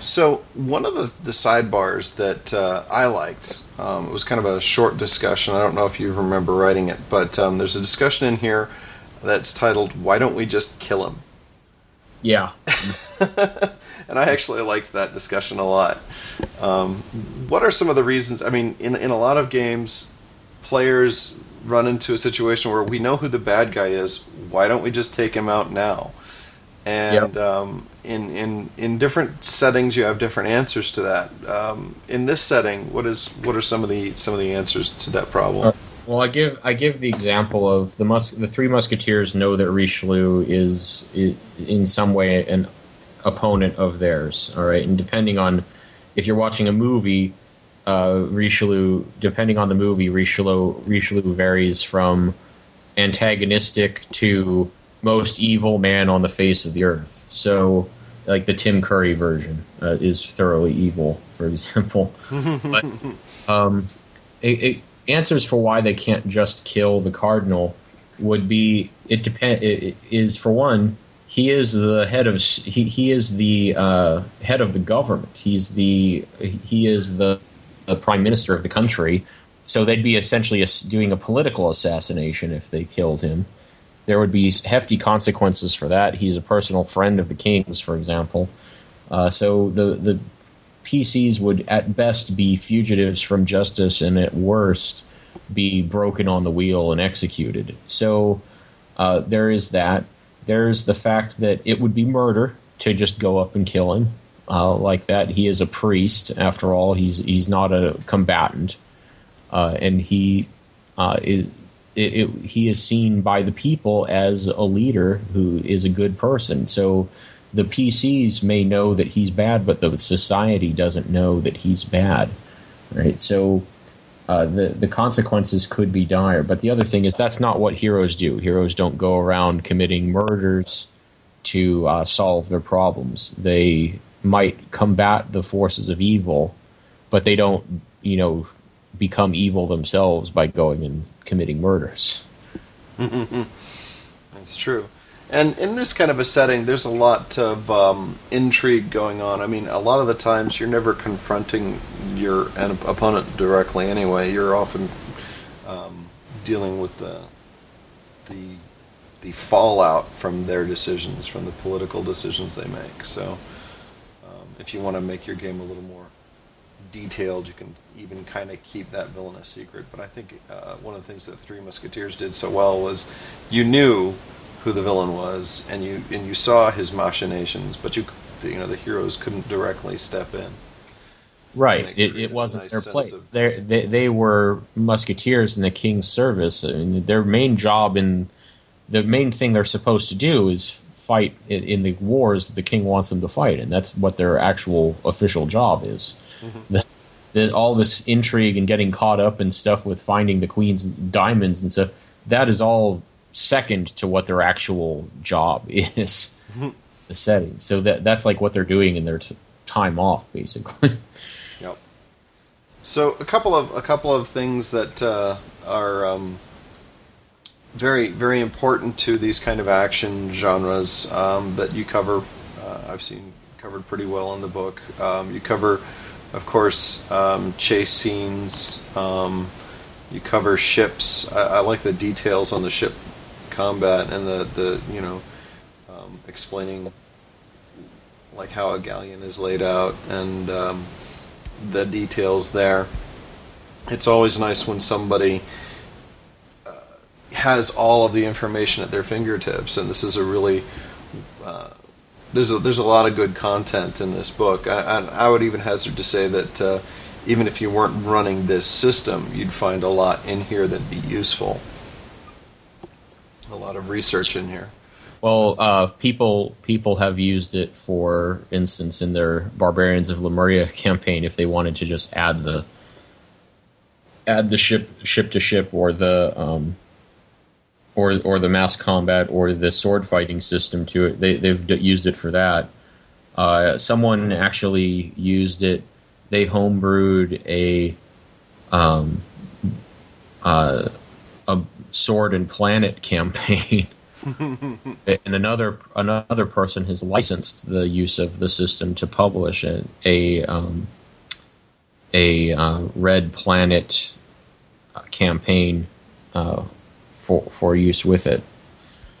So one of the, the sidebars that uh, I liked, um, it was kind of a short discussion. I don't know if you remember writing it, but um, there's a discussion in here that's titled "Why Don't We Just Kill Him?" Yeah. and I actually liked that discussion a lot. Um, what are some of the reasons? I mean, in in a lot of games, players run into a situation where we know who the bad guy is. Why don't we just take him out now? And yep. um, in in in different settings, you have different answers to that. Um, in this setting, what is what are some of the some of the answers to that problem? Well, I give I give the example of the mus- the three musketeers know that Richelieu is, is in some way an opponent of theirs. All right, and depending on if you're watching a movie, uh, Richelieu, depending on the movie, Richelieu Richelieu varies from antagonistic to most evil man on the face of the earth. So, like the Tim Curry version uh, is thoroughly evil, for example. but um, it, it answers for why they can't just kill the cardinal would be it depend it is for one he is the head of he, he is the uh, head of the government. He's the he is the, the prime minister of the country. So they'd be essentially a, doing a political assassination if they killed him. There would be hefty consequences for that. He's a personal friend of the king's for example. Uh, so the the PCs would at best be fugitives from justice and at worst be broken on the wheel and executed. So uh, there is that. There's the fact that it would be murder to just go up and kill him uh, like that. He is a priest, after all. He's he's not a combatant, uh, and he uh, is it, it, he is seen by the people as a leader who is a good person. So the PCs may know that he's bad, but the society doesn't know that he's bad, right? So uh, the the consequences could be dire. But the other thing is that's not what heroes do. Heroes don't go around committing murders to uh, solve their problems. They might combat the forces of evil, but they don't, you know, become evil themselves by going and committing murders. That's true. And in this kind of a setting, there's a lot of um, intrigue going on. I mean, a lot of the times you're never confronting your opponent directly anyway. You're often um, dealing with the the the fallout from their decisions, from the political decisions they make. So, um, if you want to make your game a little more detailed, you can even kind of keep that villain a secret. But I think uh, one of the things that Three Musketeers did so well was you knew who the villain was, and you and you saw his machinations, but you you know the heroes couldn't directly step in. Right. It, it wasn't nice their place. Of... They they were musketeers in the king's service, and their main job in the main thing they're supposed to do is fight in, in the wars the king wants them to fight, and that's what their actual official job is. Mm-hmm. The, the, all this intrigue and getting caught up and stuff with finding the queen's diamonds and stuff that is all second to what their actual job is. The setting, so that that's like what they're doing in their t- time off, basically. yep. So a couple of a couple of things that uh, are um, very very important to these kind of action genres um, that you cover. Uh, I've seen covered pretty well in the book. Um, you cover, of course, um, chase scenes. Um, you cover ships. I, I, like the details on the ship combat and the, the you know um, explaining like how a galleon is laid out and um, the details there. It's always nice when somebody uh, has all of the information at their fingertips, and this is a really uh, there's a, there's a lot of good content in this book. I, I, I would even hazard to say that uh, even if you weren't running this system, you'd find a lot in here that'd be useful a lot of research in here. Well, uh, people people have used it, for instance, in their Barbarians of Lemuria campaign. If they wanted to just add the add the ship ship to ship or the um, or or the mass combat or the sword fighting system to it, they they've used it for that. Uh, someone actually used it. They homebrewed a um, uh, Sword and Planet campaign. and another another person has licensed the use of the system to publish a a, um, a uh, Red Planet campaign uh, for for use with it.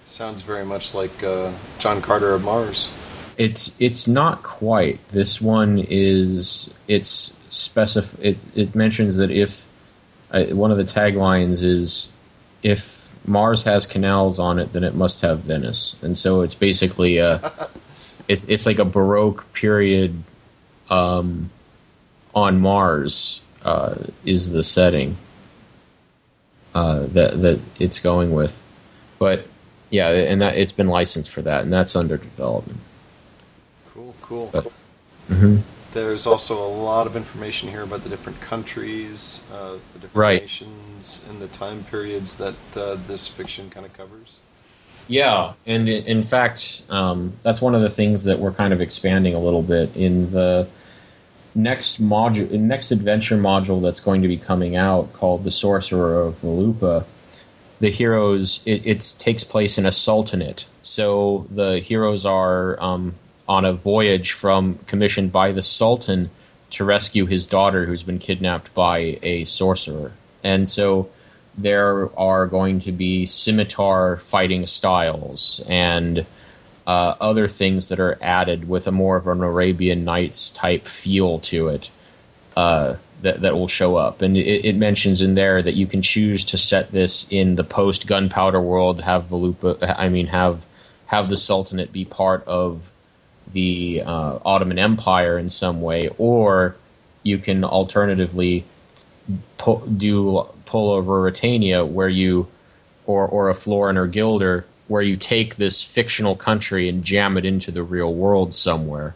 Sounds very much like uh, John Carter of Mars. It's it's not quite. This one is it's specif- it, it mentions that if uh, one of the taglines is if Mars has canals on it, then it must have Venice, and so it's basically a it's it's like a Baroque period um, on Mars uh, is the setting uh, that that it's going with, but yeah, and that it's been licensed for that, and that's under development. Cool, cool. But, mm-hmm. There's also a lot of information here about the different countries, uh, the different right. nations, and the time periods that uh, this fiction kind of covers. Yeah, and in fact, um, that's one of the things that we're kind of expanding a little bit in the next module, next adventure module that's going to be coming out called "The Sorcerer of Valupa." The heroes, it, it takes place in a sultanate, so the heroes are um, on a voyage from commissioned by the Sultan to rescue his daughter who's been kidnapped by a sorcerer. And so there are going to be scimitar fighting styles and uh, other things that are added with a more of an Arabian Nights type feel to it uh, that that will show up. And it, it, mentions in there that you can choose to set this in the post gunpowder world, have Valupa, I mean, have have the Sultanate be part of the uh, Ottoman Empire in some way, or you can alternatively pull, do pull over Ruritania, where you or or a Florin or Guilder, where you take this fictional country and jam it into the real world somewhere,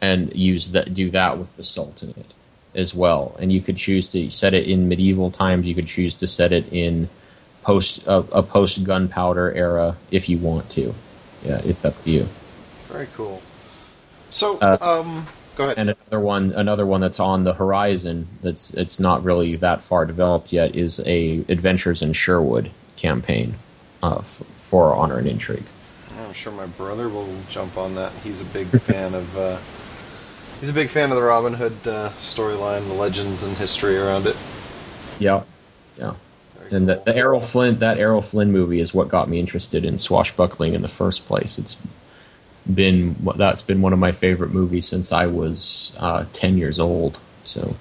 and use that do that with the Sultanate as well. And you could choose to set it in medieval times. You could choose to set it in post a, a post gunpowder era if you want to. Yeah, it's up to you. Very cool. So, Uh, um, go ahead. And another one, another one that's on the horizon that's it's not really that far developed yet is a Adventures in Sherwood campaign uh, f- for Honor and Intrigue. I'm sure my brother will jump on that. He's a big fan of. Uh, he's a big fan of the Robin Hood uh, storyline, the legends and history around it. Yeah, yeah. Very And the, the Errol Flynn, that Errol Flynn movie is what got me interested in swashbuckling in the first place. It's been that's been one of my favorite movies since I was uh, ten years old. So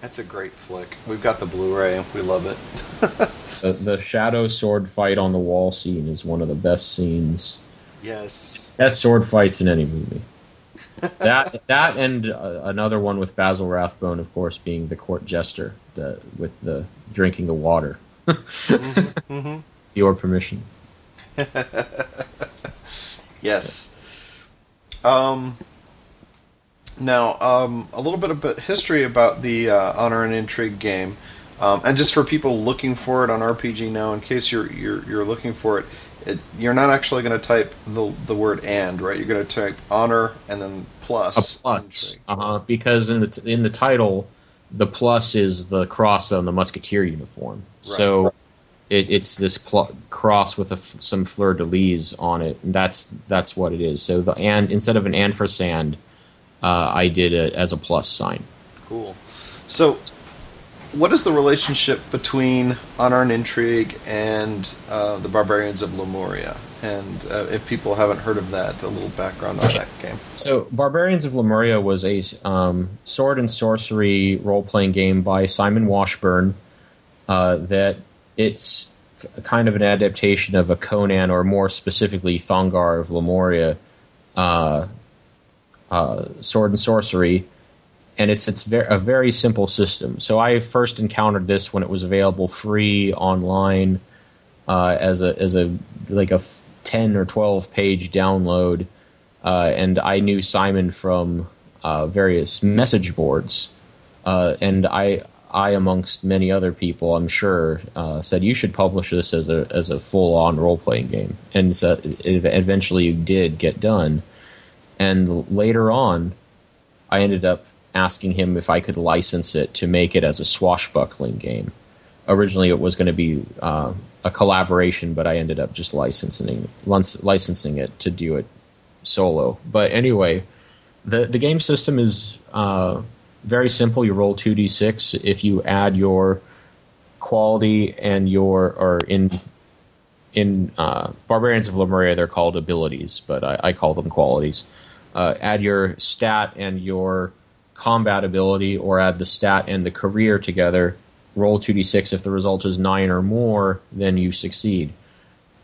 That's a great flick. We've got the Blu-ray. We love it. the, the shadow sword fight on the wall scene is one of the best scenes. yes. That sword fights in any movie. that that and uh, another one with Basil Rathbone, of course, being the court jester, the with the drinking the water. hmm Your permission. Yes. Um, now, um, a little bit of history about the uh, Honor and Intrigue game, um, and just for people looking for it on RPG now, in case you're you're, you're looking for it, it, you're not actually going to type the the word "and," right? You're going to type "honor" and then plus. a plus, uh-huh, because in the t- in the title, the plus is the cross on the musketeer uniform. So it, it's this pl- cross with a f- some fleur de lis on it, and that's that's what it is. So the and instead of an ampersand, uh, I did it as a plus sign. Cool. So, what is the relationship between and Intrigue and uh, the Barbarians of Lemuria? And uh, if people haven't heard of that, a little background on that game. So, Barbarians of Lemuria was a um, sword and sorcery role playing game by Simon Washbourne. Uh, that it's kind of an adaptation of a Conan, or more specifically, Thongor of Lemuria, uh, uh, sword and sorcery. And it's it's ver- a very simple system. So I first encountered this when it was available free online uh, as a as a like a ten or twelve page download uh, and I knew Simon from uh, various message boards, uh, and I, I amongst many other people, I'm sure, uh, said you should publish this as a as a full on role playing game, and so it eventually did get done, and later on, I ended up asking him if I could license it to make it as a swashbuckling game. Originally, it was going to be uh, a collaboration, but I ended up just licensing licensing it to do it solo. But anyway, the the game system is uh, very simple. You roll two d six. If you add your quality and your or in in uh, Barbarians of Lemuria, they're called abilities, but I, I call them qualities. Uh, add your stat and your combat ability, or add the stat and the career together. Roll two d six. If the result is nine or more, then you succeed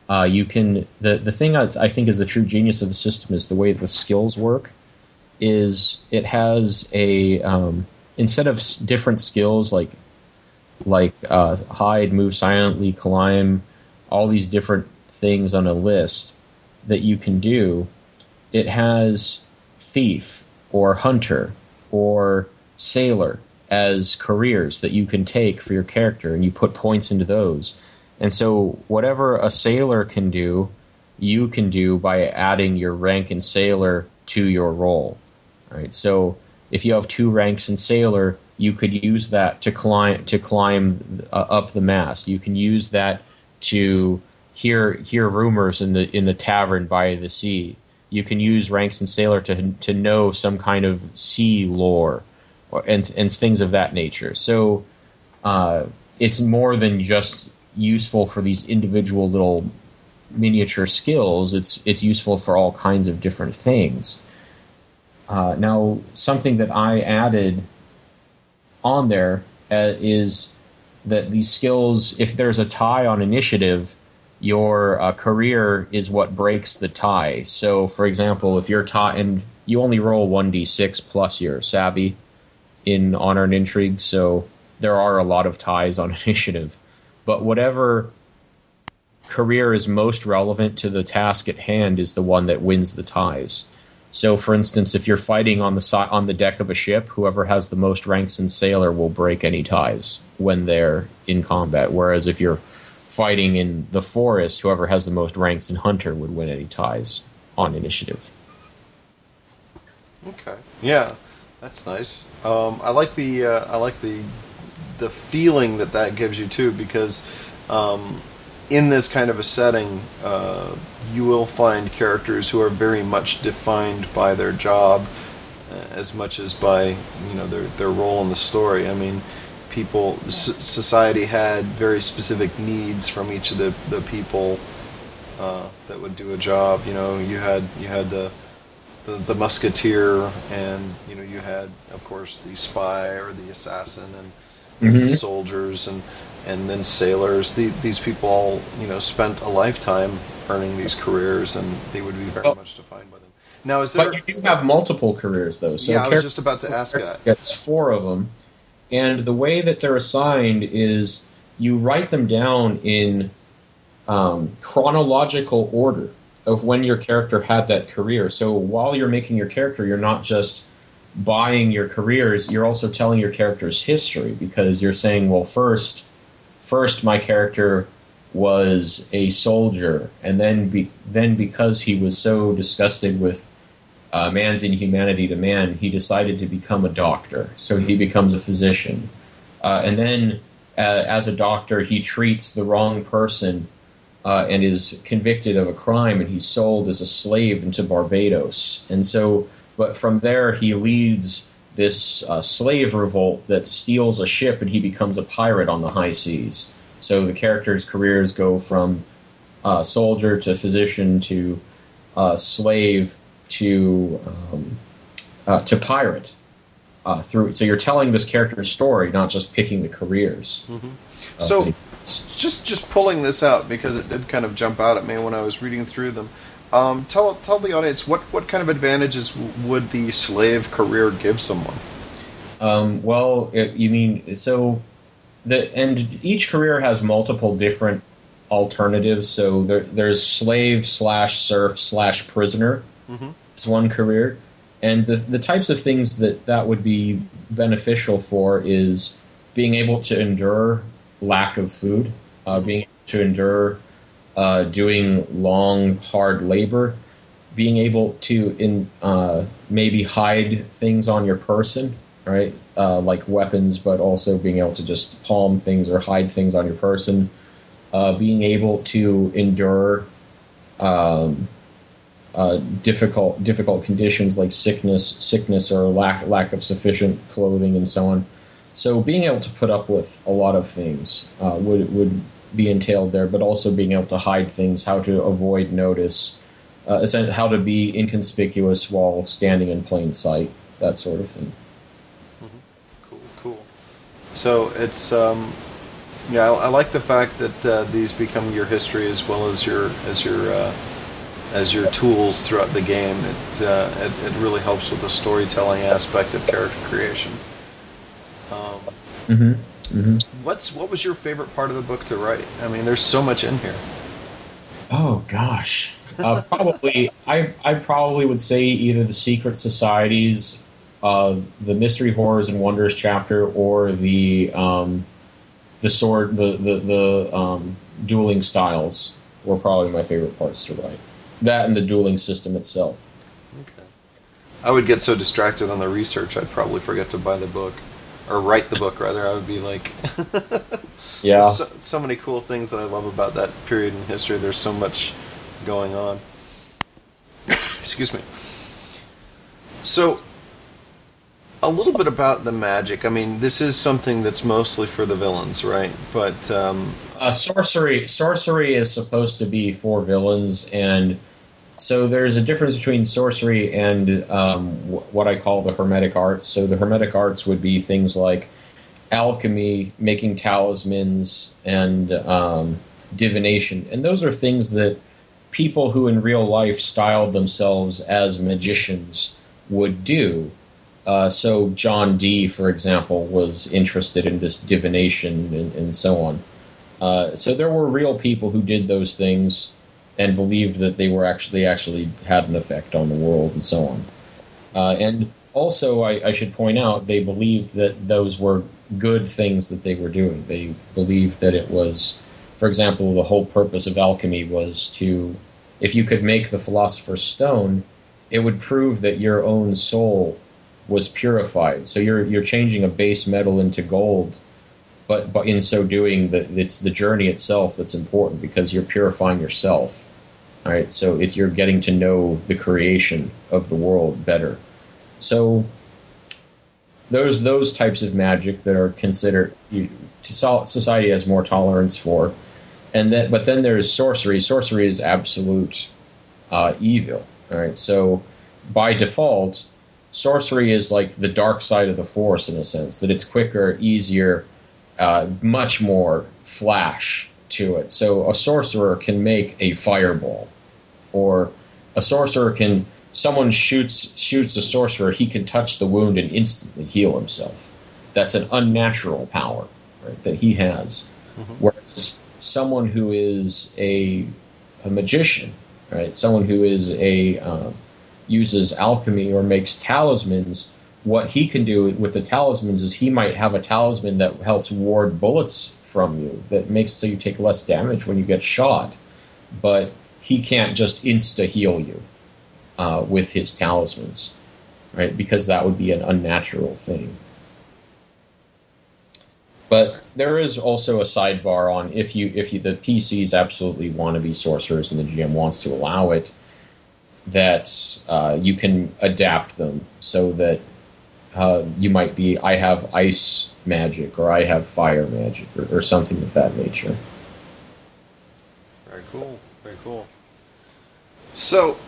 uh, you can the the thing I, I think is the true genius of the system is the way the skills work. Is it has a um, instead of different skills like like uh, hide, move silently, climb, all these different things on a list that you can do. It has thief or hunter or sailor as careers that you can take for your character, and you put points into those. And so, whatever a sailor can do, you can do by adding your rank in sailor to your role. Right. So, if you have two ranks in sailor, you could use that to climb to climb uh, up the mast. You can use that to hear hear rumors in the in the tavern by the sea. You can use ranks in sailor to to know some kind of sea lore, or, and and things of that nature. So, uh, it's more than just useful for these individual little miniature skills. It's it's useful for all kinds of different things. Uh, now, something that I added on there uh, is that these skills, if there's a tie on initiative, your uh, career is what breaks the tie. So, for example, if you're taught and you only roll one d6 plus your savvy in honor and intrigue, so there are a lot of ties on initiative. But whatever career is most relevant to the task at hand is the one that wins the ties. So, for instance, if you're fighting on the si- on the deck of a ship, whoever has the most ranks in sailor will break any ties when they're in combat. Whereas if you're fighting in the forest, whoever has the most ranks in hunter would win any ties on initiative. Okay. Yeah, that's nice. Um, I like the uh, I like the the feeling that that gives you too, because um, in this kind of a setting, uh, you will find characters who are very much defined by their job, uh, as much as by you know their their role in the story. I mean, people, society had very specific needs from each of the the people uh, that would do a job. You know, you had you had the the, the musketeer, and you know you had, of course, the spy or the assassin, and mm-hmm. the soldiers, and and then sailors. The, these people all you know spent a lifetime earning these careers, and they would be very well, much defined by them. Now, is there? But you do have multiple careers, though. So yeah, I was just about to ask that. Gets four of them, and the way that they're assigned is you write them down in um, chronological order of when your character had that career. So while you're making your character, you're not just buying your careers, you're also telling your character's history because you're saying, well, first, first my character was a soldier, and then be, then because he was so disgusted with uh, man's inhumanity to man, he decided to become a doctor. So he becomes a physician, uh, and then uh, as a doctor, he treats the wrong person uh, and is convicted of a crime, and he's sold as a slave into Barbados. And so, but from there, he leads this uh, slave revolt that steals a ship, and he becomes a pirate on the high seas. So the characters' careers go from uh, soldier to physician to uh, slave to um, uh, to pirate. Uh, through so you're telling this character's story, not just picking the careers. Mm-hmm. So just just pulling this out because it did kind of jump out at me when I was reading through them. Um, tell tell the audience what what kind of advantages would the slave career give someone? Um, well, it, you mean so the and each career has multiple different alternatives. So there, there's slave slash serf slash prisoner. Mm-hmm. Is one career, and the the types of things that that would be beneficial for is being able to endure lack of food, uh, being able to endure uh, doing long, hard labor, being able to in uh, maybe hide things on your person, right? Uh, like weapons, but also being able to just palm things or hide things on your person. Uh, being able to endure um, uh, difficult difficult conditions like sickness, sickness or lack lack of sufficient clothing and so on. So being able to put up with a lot of things uh, would would be entailed there, but also being able to hide things, how to avoid notice, uh, how to be inconspicuous while standing in plain sight, that sort of thing. Mm-hmm. Cool, cool. So it's um, yeah, I, I, like the fact that uh, these become your history as well as your as your uh, as your tools throughout the game. It, uh, it it really helps with the storytelling aspect of character creation. Um, mm-hmm. Mm-hmm. What's what was your favorite part of the book to write? I mean, there's so much in here. Oh gosh, uh, probably I I probably would say either the secret societies, uh, the mystery horrors and wonders chapter, or the um, the sword the the the um, dueling styles were probably my favorite parts to write. That and the dueling system itself. Okay. I would get so distracted on the research, I'd probably forget to buy the book or write the book rather. I would be like, yeah, so, so, many cool things that I love about that period in history. There's so much going on. Excuse me. So, a little bit about the magic. I mean, this is something that's mostly for the villains, right? But um, uh, sorcery, sorcery is supposed to be for villains, and so there's a difference between sorcery and um, what I call the hermetic arts. So the hermetic arts would be things like alchemy, making talismans, and um, divination, and those are things that people who in real life styled themselves as magicians would do. Uh, so John Dee, for example, was interested in this divination and, and so on. Uh, so there were real people who did those things and believed that they were actually actually had an effect on the world and so on. Uh, and also, I, I, should point out, they believed that those were good things that they were doing. They believed that it was, for example, the whole purpose of alchemy was to, if you could make the philosopher's stone, it would prove that your own soul was purified. So you're you're changing a base metal into gold, but but in so doing, the, it's the journey itself that's important because you're purifying yourself. Right, so it's you're getting to know the creation of the world better. So those those types of magic that are considered society has more tolerance for, and that but then there's sorcery. Sorcery is absolute uh, evil. All right, so by default, sorcery is like the dark side of the force in a sense that it's quicker, easier, uh, much more flash to it. So a sorcerer can make a fireball, or a sorcerer can someone shoots shoots a sorcerer, he can touch the wound and instantly heal himself. That's an unnatural power right, that he has. Mm-hmm. Whereas someone who is a a magician, right, someone who is a uh, uses alchemy or makes talismans, what he can do with the talismans is he might have a talisman that helps ward bullets from you, that makes so you take less damage when you get shot. But he can't just insta heal you uh, with his talismans, right? Because that would be an unnatural thing. But there is also a sidebar on if you if you the PCs absolutely want to be sorcerers and the GM wants to allow it, that uh, you can adapt them so that uh, you might be I have ice magic or I have fire magic or, or, something of that nature. Very cool. Very cool. So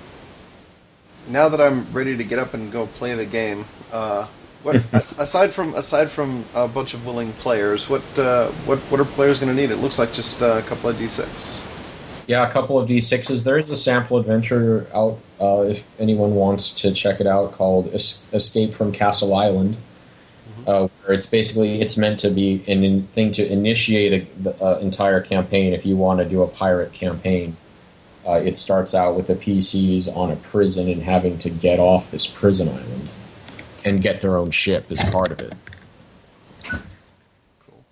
now that I'm ready to get up and go play the game, uh, what aside from aside from a bunch of willing players, what uh, what what are players going to need? It looks like just a couple of d6 yeah, a couple of D6s. There is a sample adventure out uh, if anyone wants to check it out called es- Escape from Castle Island. Mm-hmm. Uh, where it's basically it's meant to be an in, thing to initiate an entire campaign. If you want to do a pirate campaign, uh, it starts out with the PCs on a prison and having to get off this prison island and get their own ship as part of it. Cool.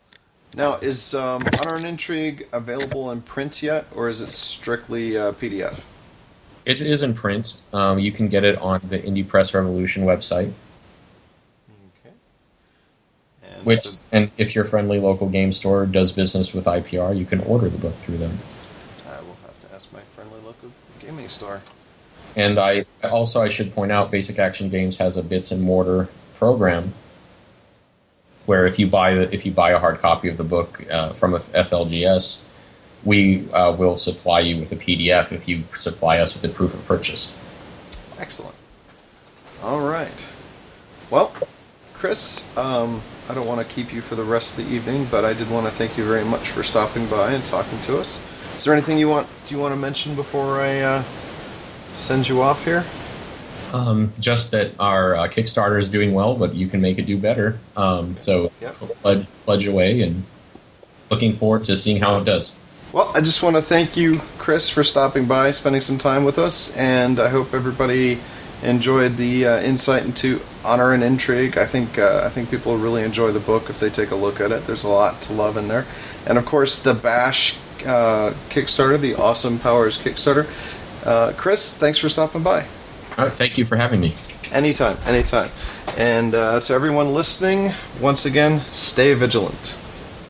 Now, is um, Honor and Intrigue available in print yet, or is it strictly uh, PDF? It is in print. Um, you can get it on the Indie Press Revolution website. Okay. And Which, the, and if your friendly local game store does business with IPR, you can order the book through them. I will have to ask my friendly local gaming store. And I also I should point out, Basic Action Games has a bits and mortar program where if you buy the, if you buy a hard copy of the book uh, from a FLGS, we uh, will supply you with a PDF if you supply us with the proof of purchase. Excellent. All right. Well, Chris, um, I don't want to keep you for the rest of the evening, but I did want to thank you very much for stopping by and talking to us. Is there anything you want do you want to mention before I uh, send you off here? Um, just that our uh, Kickstarter is doing well, but you can make it do better. Um, so yep. pledge, pledge away and looking forward to seeing how it does. Well, I just want to thank you, Chris, for stopping by, spending some time with us, and I hope everybody enjoyed the uh, insight into honor and intrigue. I think uh, I think people will really enjoy the book if they take a look at it. There's a lot to love in there, and of course the Bash uh, Kickstarter, the Awesome Powers Kickstarter. Uh, Chris, thanks for stopping by. Oh, thank you for having me. Anytime, anytime. And uh, to everyone listening, once again, stay vigilant.